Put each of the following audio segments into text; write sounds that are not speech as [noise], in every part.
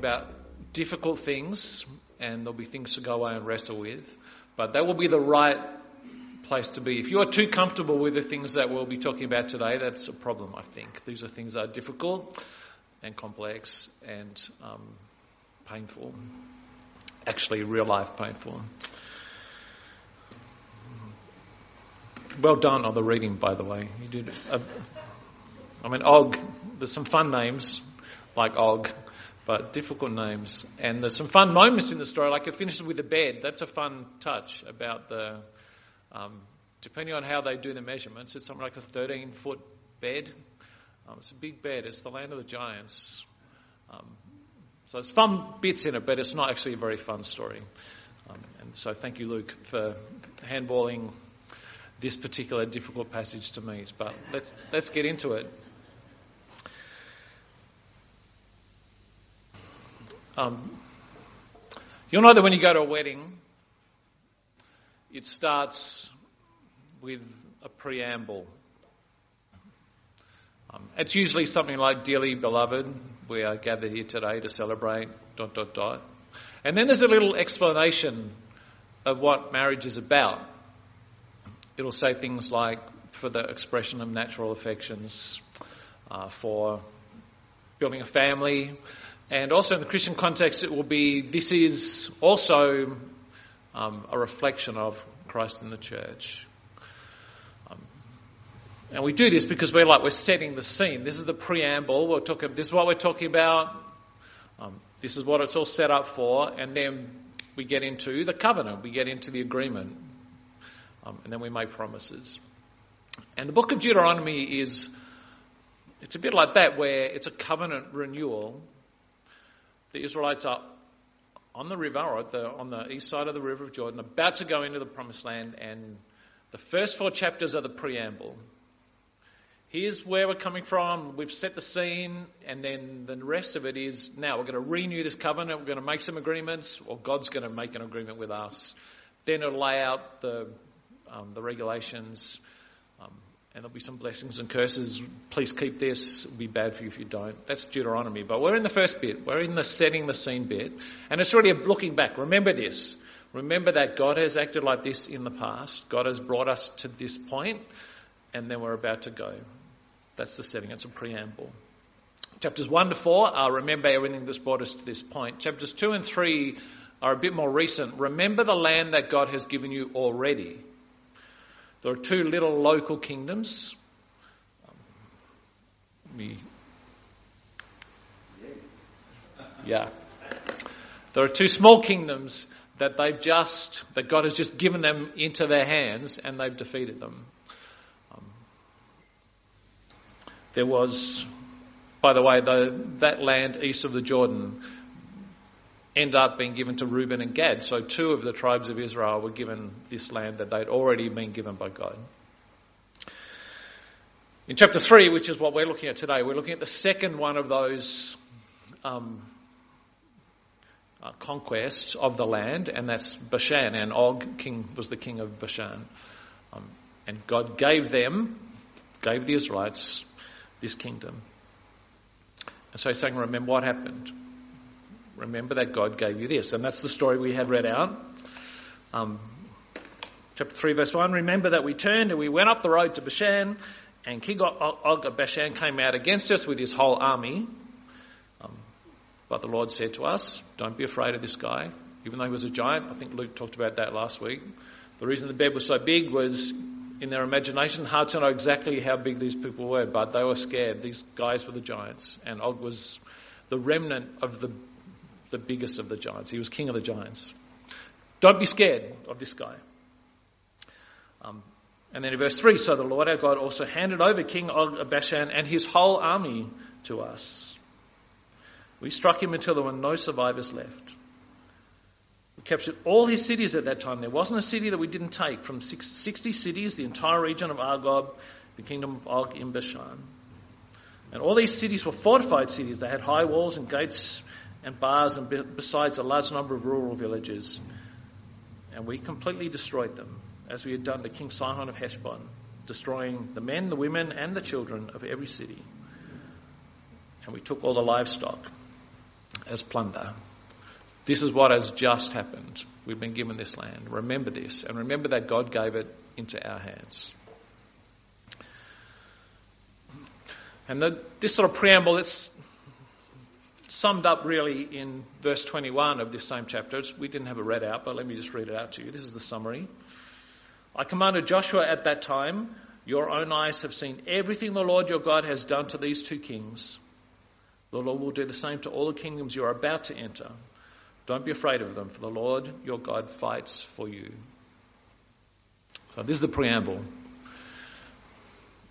About difficult things, and there'll be things to go away and wrestle with, but that will be the right place to be. If you are too comfortable with the things that we'll be talking about today, that's a problem, I think. These are things that are difficult and complex and um, painful, actually, real life painful. Well done on the reading, by the way. You did. A, I mean, Og. There's some fun names like Og, but difficult names. And there's some fun moments in the story. Like it finishes with a bed. That's a fun touch about the. Um, depending on how they do the measurements, it's something like a 13 foot bed. Um, it's a big bed. It's the land of the giants. Um, so there's fun bits in it, but it's not actually a very fun story. Um, and so thank you, Luke, for handballing this particular difficult passage to me. But let's, let's get into it. Um, you'll know that when you go to a wedding, it starts with a preamble. Um, it's usually something like, Dearly beloved, we are gathered here today to celebrate, dot, dot, dot. And then there's a little explanation of what marriage is about. It'll say things like for the expression of natural affections, uh, for building a family, and also in the Christian context, it will be this is also um, a reflection of Christ in the church. Um, and we do this because we're like we're setting the scene. This is the preamble. We're talking. This is what we're talking about. Um, this is what it's all set up for, and then we get into the covenant. We get into the agreement. Um, and then we make promises. And the book of Deuteronomy is, it's a bit like that, where it's a covenant renewal. The Israelites are on the river, or the, on the east side of the river of Jordan, about to go into the promised land, and the first four chapters are the preamble. Here's where we're coming from. We've set the scene, and then the rest of it is now we're going to renew this covenant. We're going to make some agreements, or God's going to make an agreement with us. Then it'll lay out the um, the regulations, um, and there'll be some blessings and curses. Please keep this. It'll be bad for you if you don't. That's Deuteronomy. But we're in the first bit. We're in the setting the scene bit. And it's really looking back. Remember this. Remember that God has acted like this in the past. God has brought us to this point, and then we're about to go. That's the setting. It's a preamble. Chapters 1 to 4 are remember everything that's brought us to this point. Chapters 2 and 3 are a bit more recent. Remember the land that God has given you already. There are two little local kingdoms. Um, yeah. There are two small kingdoms that they've just that God has just given them into their hands, and they've defeated them. Um, there was, by the way, the, that land east of the Jordan end up being given to Reuben and Gad. So two of the tribes of Israel were given this land that they'd already been given by God. In chapter 3, which is what we're looking at today, we're looking at the second one of those um, uh, conquests of the land, and that's Bashan. And Og king was the king of Bashan. Um, and God gave them, gave the Israelites, this kingdom. And so he's saying, remember what happened. Remember that God gave you this. And that's the story we had read out. Um, chapter 3, verse 1. Remember that we turned and we went up the road to Bashan, and King Og of Bashan came out against us with his whole army. Um, but the Lord said to us, Don't be afraid of this guy. Even though he was a giant, I think Luke talked about that last week. The reason the bed was so big was in their imagination, hard to know exactly how big these people were, but they were scared. These guys were the giants, and Og was the remnant of the the biggest of the giants. He was king of the giants. Don't be scared of this guy. Um, and then in verse 3 So the Lord our God also handed over King Og of Bashan and his whole army to us. We struck him until there were no survivors left. We captured all his cities at that time. There wasn't a city that we didn't take. From 60 cities, the entire region of Argob, the kingdom of Og in Bashan. And all these cities were fortified cities. They had high walls and gates and bars, and besides a large number of rural villages. And we completely destroyed them, as we had done to King Sihon of Heshbon, destroying the men, the women, and the children of every city. And we took all the livestock as plunder. This is what has just happened. We've been given this land. Remember this, and remember that God gave it into our hands. And the, this sort of preamble, it's summed up really in verse 21 of this same chapter. we didn't have it read out, but let me just read it out to you. This is the summary. I commanded Joshua at that time, Your own eyes have seen everything the Lord your God has done to these two kings. The Lord will do the same to all the kingdoms you are about to enter. Don't be afraid of them, for the Lord your God fights for you. So, this is the preamble.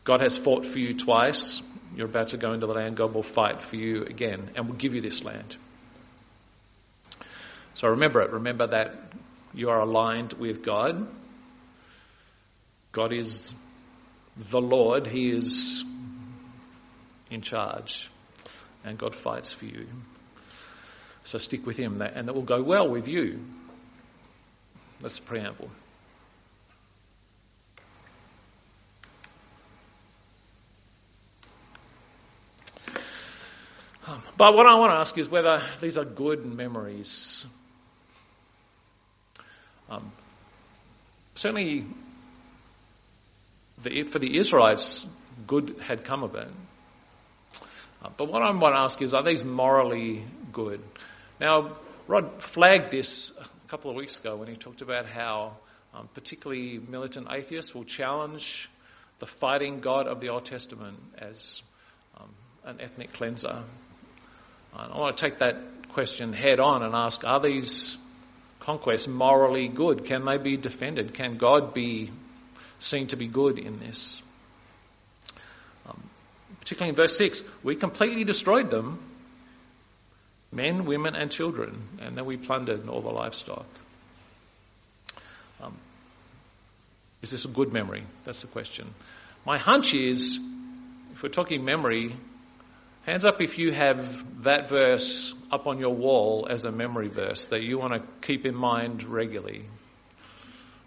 God has fought for you twice. You're about to go into the land. God will fight for you again and will give you this land. So remember it. Remember that you are aligned with God. God is the Lord, He is in charge, and God fights for you. So stick with Him, and it will go well with you. That's the preamble. But what I want to ask is whether these are good memories. Um, certainly, the, for the Israelites, good had come of it. Uh, but what I want to ask is, are these morally good? Now, Rod flagged this a couple of weeks ago when he talked about how, um, particularly militant atheists, will challenge the fighting God of the Old Testament as um, an ethnic cleanser. I want to take that question head on and ask are these conquests morally good? Can they be defended? Can God be seen to be good in this? Um, particularly in verse 6, we completely destroyed them men, women, and children, and then we plundered all the livestock. Um, is this a good memory? That's the question. My hunch is, if we're talking memory, Hands up if you have that verse up on your wall as a memory verse that you want to keep in mind regularly.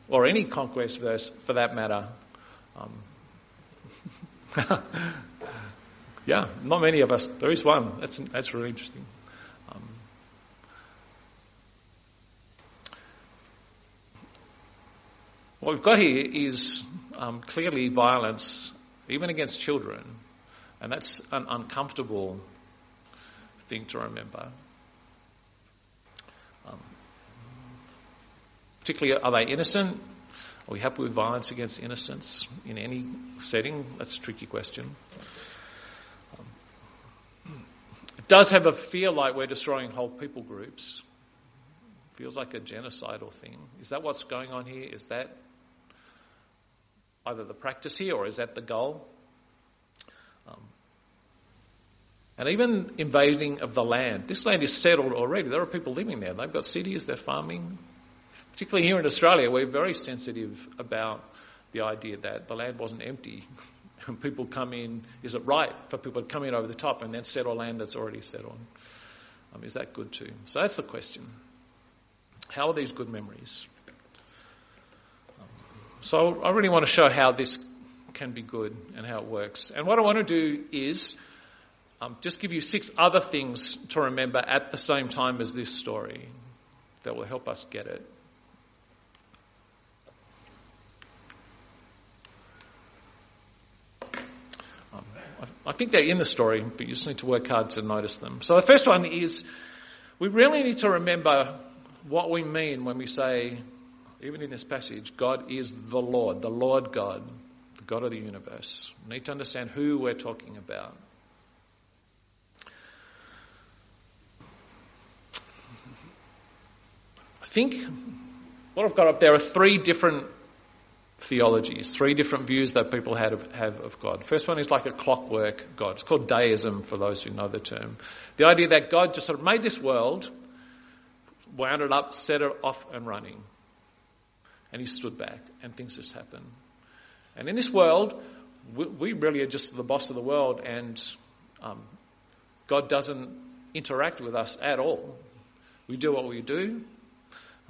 Or any conquest verse for that matter. Um, [laughs] yeah, not many of us. There is one. That's, that's really interesting. Um, what we've got here is um, clearly violence, even against children. And that's an uncomfortable thing to remember. Um, particularly, are they innocent? Are we happy with violence against innocence in any setting? That's a tricky question. Um, it does have a feel like we're destroying whole people groups. Feels like a genocidal thing. Is that what's going on here? Is that either the practice here or is that the goal? Um, and even invading of the land. This land is settled already. There are people living there. They've got cities, they're farming. Particularly here in Australia, we're very sensitive about the idea that the land wasn't empty. [laughs] And people come in, is it right for people to come in over the top and then settle land that's already settled? Um, is that good too? So that's the question. How are these good memories? Um, so I really want to show how this can be good and how it works. And what I want to do is um, just give you six other things to remember at the same time as this story that will help us get it. Um, I think they're in the story, but you just need to work hard to notice them. So the first one is we really need to remember what we mean when we say, even in this passage, God is the Lord, the Lord God. The God of the universe. We need to understand who we're talking about. Think what I've got up there are three different theologies, three different views that people have, have of God. First one is like a clockwork God. It's called deism for those who know the term. The idea that God just sort of made this world, wound it up, set it off and running. And he stood back, and things just happen. And in this world, we, we really are just the boss of the world, and um, God doesn't interact with us at all. We do what we do,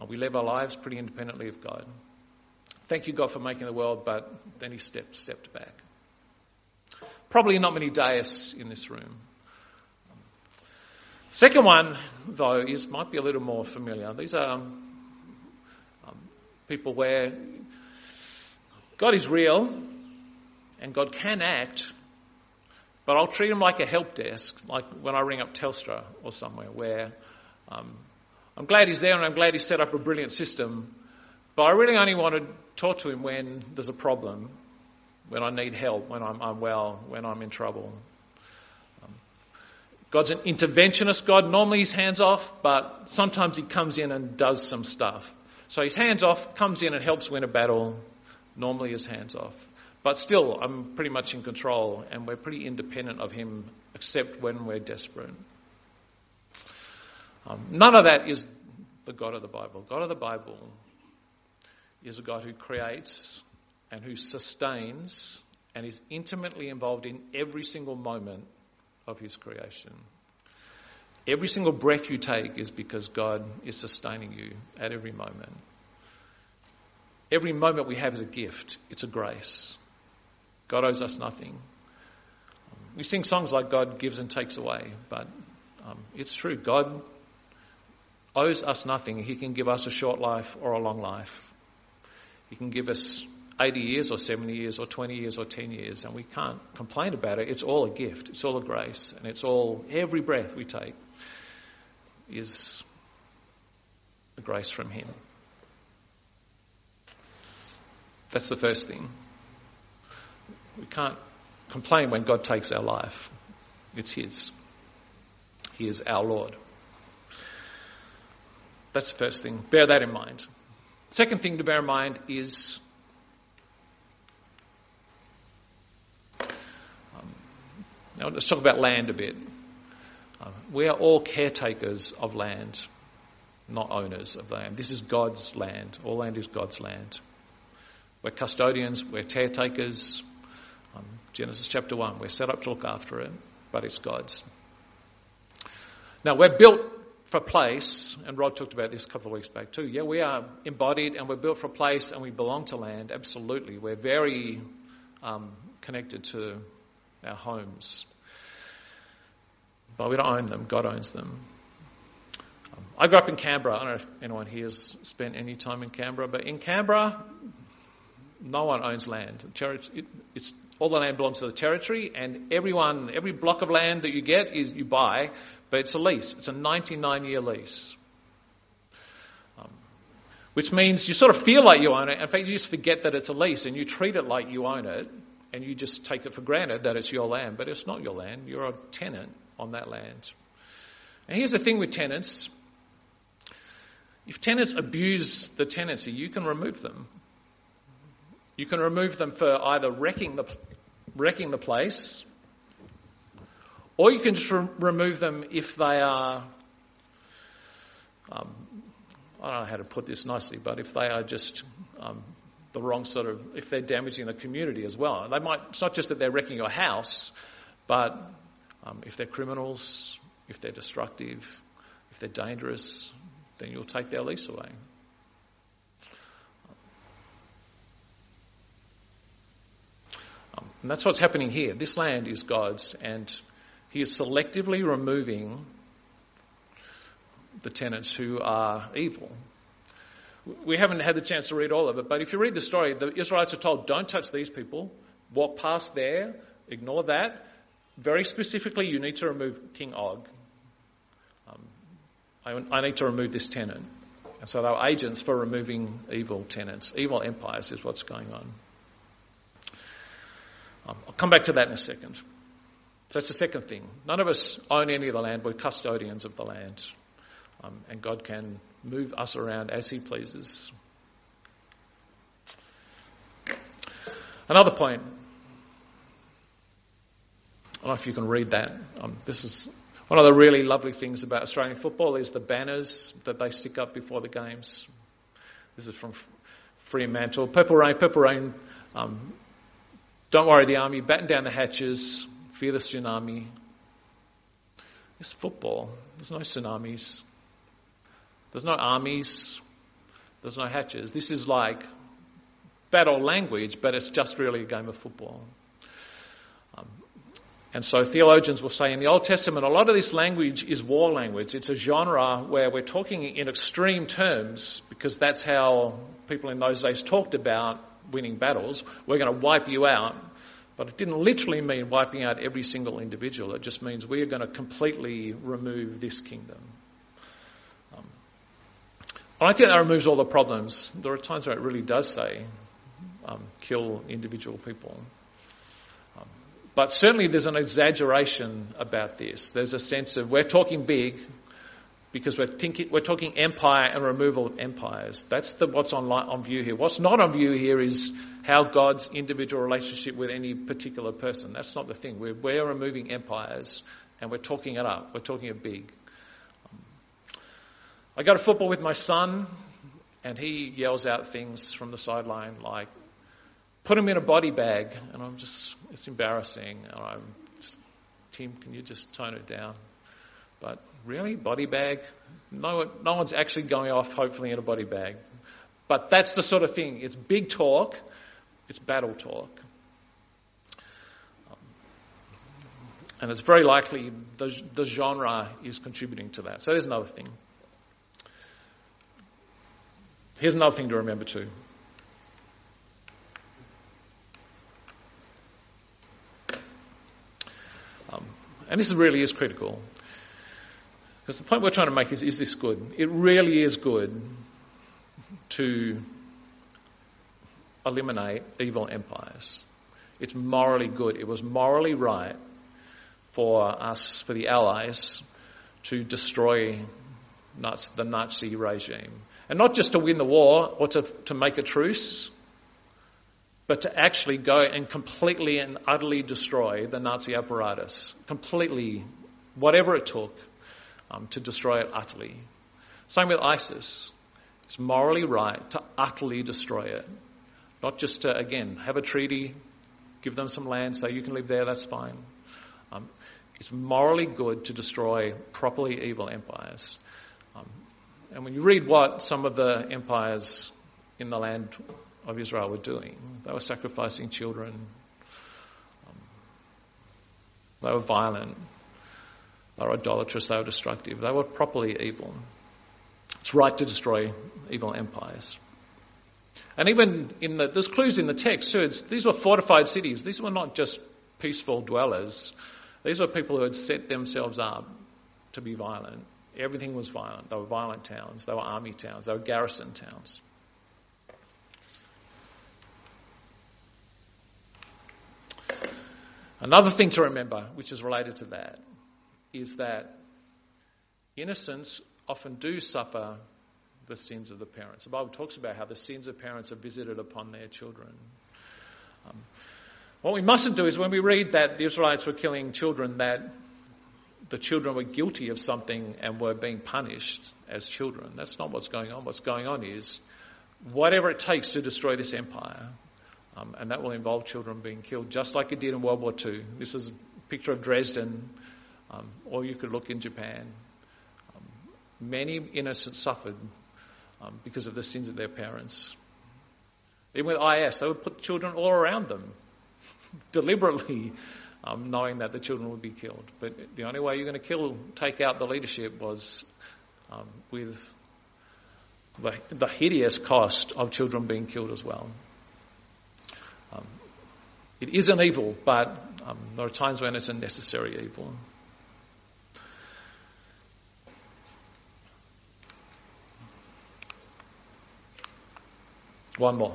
we live our lives pretty independently of God. Thank you, God, for making the world, but then he stepped, stepped back. Probably not many deists in this room. Second one, though, is might be a little more familiar. These are um, people where God is real and God can act, but I'll treat him like a help desk, like when I ring up Telstra or somewhere, where um, I'm glad he's there and I'm glad he's set up a brilliant system, but I really only want to talk to him when there's a problem, when I need help, when I'm unwell, when I'm in trouble. Um, God's an interventionist God. Normally he's hands off, but sometimes he comes in and does some stuff. So he's hands off, comes in and helps win a battle. Normally he's hands off. But still, I'm pretty much in control, and we're pretty independent of him, except when we're desperate. Um, none of that is the God of the Bible. God of the Bible is a God who creates and who sustains and is intimately involved in every single moment of his creation. Every single breath you take is because God is sustaining you at every moment. Every moment we have is a gift, it's a grace. God owes us nothing. We sing songs like God gives and takes away, but um, it's true. God owes us nothing. He can give us a short life or a long life. He can give us 80 years or 70 years or 20 years or 10 years, and we can't complain about it. It's all a gift, it's all a grace, and it's all, every breath we take is a grace from Him. That's the first thing. We can't complain when God takes our life, it's His. He is our Lord. That's the first thing. Bear that in mind. Second thing to bear in mind is um, now let's talk about land a bit. Uh, we are all caretakers of land, not owners of land. This is God's land. All land is God's land. We're custodians, we're caretakers. Um, Genesis chapter 1, we're set up to look after it, but it's God's. Now, we're built for place, and Rod talked about this a couple of weeks back too. Yeah, we are embodied and we're built for a place and we belong to land, absolutely. We're very um, connected to our homes. But we don't own them, God owns them. Um, I grew up in Canberra. I don't know if anyone here has spent any time in Canberra, but in Canberra, no one owns land. It's, all the land belongs to the territory, and everyone, every block of land that you get is you buy but it's a lease. It's a 99 year lease. Um, which means you sort of feel like you own it. In fact, you just forget that it's a lease and you treat it like you own it and you just take it for granted that it's your land, but it's not your land. You're a tenant on that land. And here's the thing with tenants if tenants abuse the tenancy, you can remove them. You can remove them for either wrecking the, wrecking the place or you can just re- remove them if they are, um, I don't know how to put this nicely, but if they are just um, the wrong sort of, if they're damaging the community as well. They might, it's not just that they're wrecking your house, but um, if they're criminals, if they're destructive, if they're dangerous, then you'll take their lease away. Um, and that's what's happening here. This land is God's, and he is selectively removing the tenants who are evil. We haven't had the chance to read all of it, but if you read the story, the Israelites are told, don't touch these people, walk past there, ignore that. Very specifically, you need to remove King Og. Um, I, I need to remove this tenant. And so they were agents for removing evil tenants. Evil empires is what's going on. Um, I'll come back to that in a second. So that's the second thing. None of us own any of the land, we're custodians of the land. Um, and God can move us around as He pleases. Another point. I don't know if you can read that. Um, this is one of the really lovely things about Australian football is the banners that they stick up before the games. This is from Fremantle. Purple rain, purple rain. Um, don't worry, the army. Batten down the hatches. Fear the tsunami. It's football. There's no tsunamis. There's no armies. There's no hatches. This is like battle language, but it's just really a game of football. Um, and so theologians will say in the Old Testament, a lot of this language is war language. It's a genre where we're talking in extreme terms because that's how people in those days talked about winning battles. We're going to wipe you out. But it didn't literally mean wiping out every single individual. It just means we are going to completely remove this kingdom. Um, I think that removes all the problems. There are times where it really does say um, kill individual people. Um, but certainly there's an exaggeration about this. There's a sense of we're talking big because we're, thinking, we're talking empire and removal of empires. That's the, what's on, on view here. What's not on view here is how God's individual relationship with any particular person. That's not the thing. We're, we're removing empires and we're talking it up. We're talking it big. I go to football with my son and he yells out things from the sideline like, put him in a body bag. And I'm just, it's embarrassing. And I'm just, Tim, can you just tone it down? But really, body bag? No, no one's actually going off, hopefully, in a body bag. But that's the sort of thing. It's big talk, it's battle talk. And it's very likely the, the genre is contributing to that. So there's another thing. Here's another thing to remember too. Um, and this really is critical. Because the point we're trying to make is is this good? It really is good to eliminate evil empires. It's morally good. It was morally right for us, for the Allies, to destroy the Nazi regime. And not just to win the war or to, to make a truce, but to actually go and completely and utterly destroy the Nazi apparatus. Completely, whatever it took um, to destroy it utterly. Same with ISIS. It's morally right to utterly destroy it. Not just to, again, have a treaty, give them some land, say you can live there, that's fine. Um, it's morally good to destroy properly evil empires. Um, and when you read what some of the empires in the land of Israel were doing, they were sacrificing children, um, they were violent, were idolatrous, they were destructive, they were properly evil. It's right to destroy evil empires. And even in the, there's clues in the text too. these were fortified cities. These were not just peaceful dwellers. These were people who had set themselves up to be violent. Everything was violent. They were violent towns. They were army towns. They were garrison towns. Another thing to remember, which is related to that, is that innocents often do suffer the sins of the parents. The Bible talks about how the sins of parents are visited upon their children. Um, what we mustn't do is when we read that the Israelites were killing children, that the children were guilty of something and were being punished as children. That's not what's going on. What's going on is whatever it takes to destroy this empire, um, and that will involve children being killed, just like it did in World War II. This is a picture of Dresden, um, or you could look in Japan. Um, many innocents suffered um, because of the sins of their parents. Even with IS, they would put children all around them, [laughs] deliberately um, knowing that the children would be killed. But the only way you're going to kill, take out the leadership was um, with the, the, hideous cost of children being killed as well. Um, it is an evil, but there are times when it's a necessary evil. One more.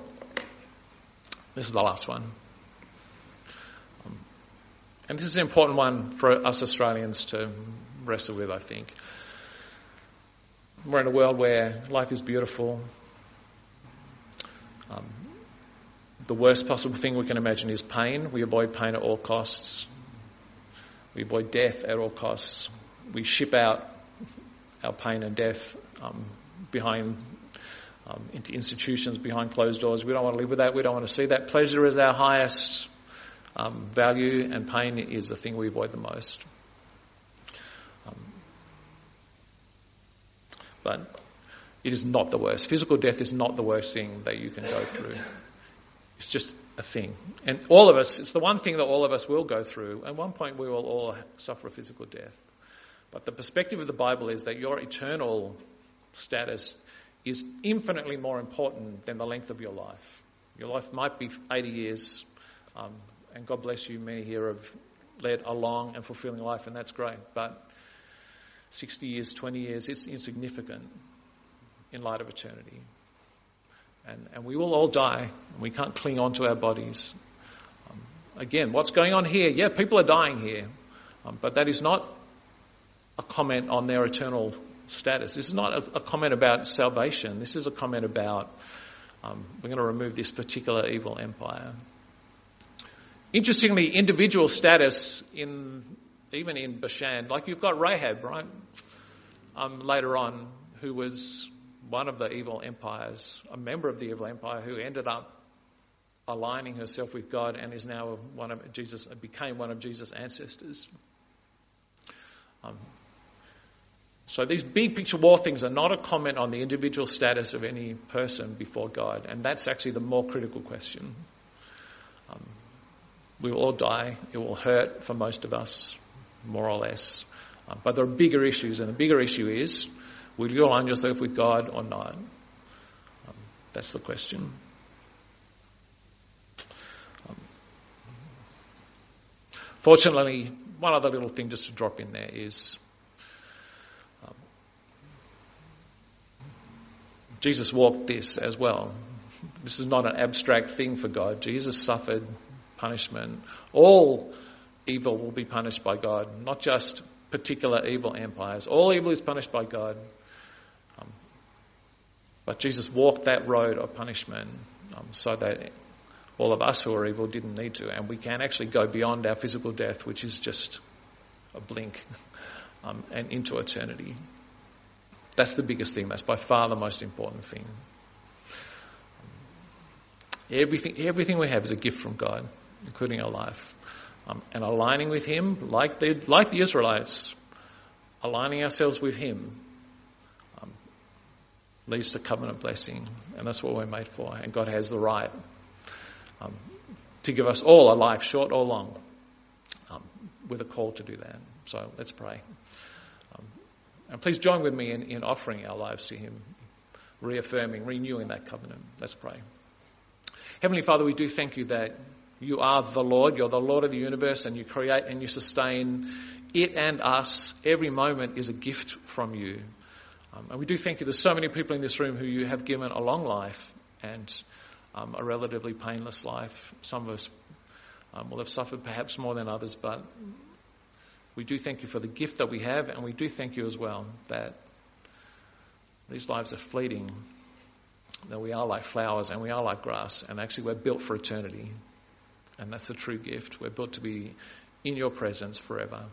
This is the last one. Um, and this is an important one for us Australians to wrestle with, I think. We're in a world where life is beautiful. Um, the worst possible thing we can imagine is pain. We avoid pain at all costs. We avoid death at all costs. We ship out our pain and death um, behind um, into institutions behind closed doors. We don't want to live with that. We don't want to see that. Pleasure is our highest um, value, and pain is the thing we avoid the most. Um, but it is not the worst. Physical death is not the worst thing that you can go through. It's just a thing. And all of us, it's the one thing that all of us will go through. At one point, we will all suffer a physical death. But the perspective of the Bible is that your eternal status is infinitely more important than the length of your life. Your life might be 80 years, um, and God bless you, many here have led a long and fulfilling life, and that's great. But 60 years, 20 years, it's insignificant in light of eternity. And, and we will all die, and we can't cling on to our bodies. Um, again, what's going on here? Yeah, people are dying here, um, but that is not a comment on their eternal status. This is not a, a comment about salvation. This is a comment about um, we're going to remove this particular evil empire. Interestingly, individual status in even in Bashan, like you've got Rahab, right? Um, later on, who was one of the evil empires, a member of the evil empire, who ended up aligning herself with God and is now one of Jesus, became one of Jesus' ancestors. Um, so these big picture war things are not a comment on the individual status of any person before God, and that's actually the more critical question. Um, we will all die. It will hurt for most of us, more or less. Um, but there are bigger issues, and the bigger issue is will you align yourself with God or not? Um, that's the question. Um, fortunately, one other little thing just to drop in there is Jesus walked this as well. This is not an abstract thing for God. Jesus suffered punishment. All evil will be punished by God, not just particular evil empires. All evil is punished by God. Um, but Jesus walked that road of punishment um, so that all of us who are evil didn't need to. And we can actually go beyond our physical death, which is just a blink, [laughs] um, and into eternity. That's the biggest thing. That's by far the most important thing. Everything, everything we have is a gift from God, including our life. Um, and aligning with Him, like the, like the Israelites, aligning ourselves with Him um, leads to covenant blessing. And that's what we're made for. And God has the right um, to give us all a life, short or long, um, with a call to do that. So let's pray. And please join with me in, in offering our lives to Him, reaffirming, renewing that covenant. Let's pray. Heavenly Father, we do thank you that you are the Lord. You're the Lord of the universe, and you create and you sustain it and us. Every moment is a gift from you. Um, and we do thank you. There's so many people in this room who you have given a long life and um, a relatively painless life. Some of us um, will have suffered perhaps more than others, but we do thank you for the gift that we have, and we do thank you as well that these lives are fleeting, that we are like flowers and we are like grass, and actually we're built for eternity. And that's a true gift. We're built to be in your presence forever.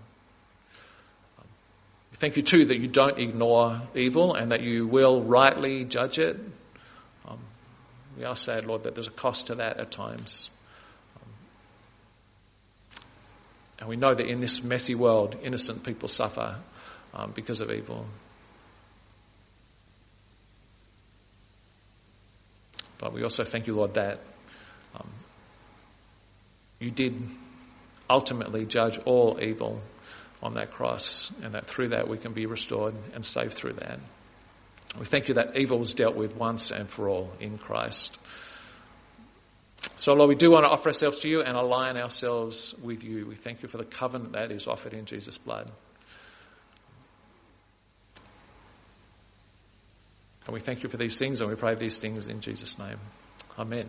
Thank you too that you don't ignore evil and that you will rightly judge it. Um, we are sad, Lord, that there's a cost to that at times. And we know that in this messy world, innocent people suffer um, because of evil. But we also thank you, Lord, that um, you did ultimately judge all evil on that cross, and that through that we can be restored and saved through that. We thank you that evil was dealt with once and for all in Christ. So, Lord, we do want to offer ourselves to you and align ourselves with you. We thank you for the covenant that is offered in Jesus' blood. And we thank you for these things, and we pray these things in Jesus' name. Amen.